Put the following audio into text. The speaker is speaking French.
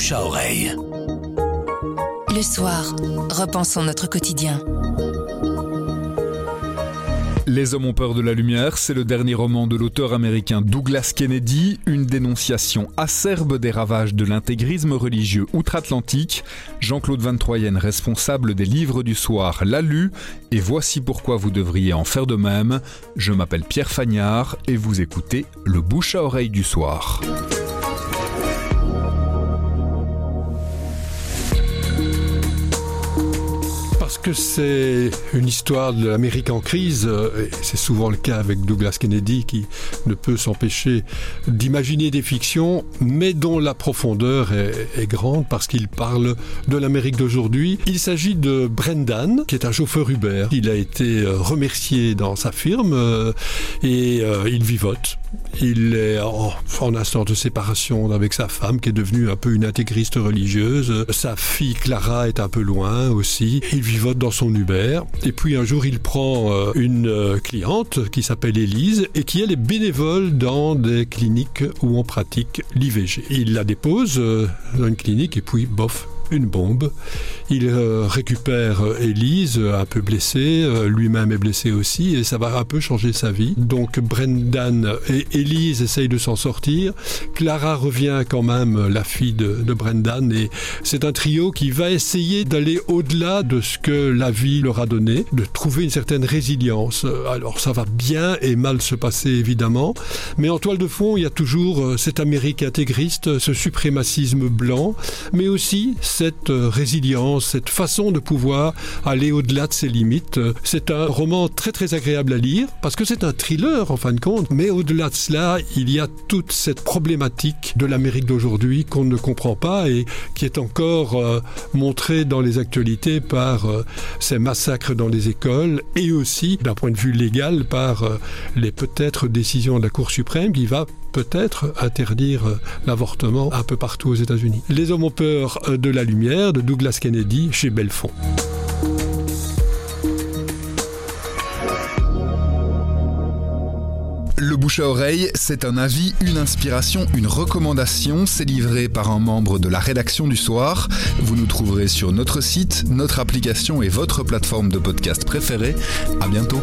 bouche à oreille. Le soir, repensons notre quotidien. Les hommes ont peur de la lumière, c'est le dernier roman de l'auteur américain Douglas Kennedy, une dénonciation acerbe des ravages de l'intégrisme religieux outre-Atlantique. Jean-Claude Van Troyen, responsable des livres du soir, l'a lu et voici pourquoi vous devriez en faire de même. Je m'appelle Pierre Fagnard et vous écoutez le bouche à oreille du soir. Que c'est une histoire de l'Amérique en crise, euh, et c'est souvent le cas avec Douglas Kennedy qui ne peut s'empêcher d'imaginer des fictions, mais dont la profondeur est, grande parce qu'il parle de l'Amérique d'aujourd'hui. Il s'agit de Brendan, qui est un chauffeur Uber. Il a été euh, remercié dans sa firme euh, et il vivote. Il est en, instant de séparation avec sa femme qui est devenue un peu une intégriste religieuse. Sa fille Clara est un peu loin aussi. Vivote dans son Uber. Et puis un jour, il prend euh, une euh, cliente qui s'appelle Élise et qui elle est bénévole dans des cliniques où on pratique l'IVG. Il la dépose euh, dans une clinique et puis bof, une bombe. Il euh, récupère Elise, euh, un peu blessée, euh, lui-même est blessé aussi, et ça va un peu changer sa vie. Donc Brendan et Elise essayent de s'en sortir. Clara revient quand même, la fille de Brendan, et c'est un trio qui va essayer d'aller au-delà de ce que la vie leur a donné, de trouver une certaine résilience. Alors ça va bien et mal se passer évidemment, mais en toile de fond, il y a toujours cette Amérique intégriste, ce suprémacisme blanc, mais aussi cette euh, résilience, cette façon de pouvoir aller au-delà de ses limites. C'est un roman très très agréable à lire parce que c'est un thriller en fin de compte, mais au-delà de cela, il y a toute cette problématique de l'Amérique d'aujourd'hui qu'on ne comprend pas et qui est encore euh, montrée dans les actualités par euh, ces massacres dans les écoles et aussi d'un point de vue légal par les peut-être décisions de la Cour suprême qui va peut-être interdire l'avortement un peu partout aux États-Unis. Les hommes ont peur de la lumière de Douglas Kennedy chez Belfond. Le bouche à oreille, c'est un avis, une inspiration, une recommandation. C'est livré par un membre de la rédaction du soir. Vous nous trouverez sur notre site, notre application et votre plateforme de podcast préférée. À bientôt.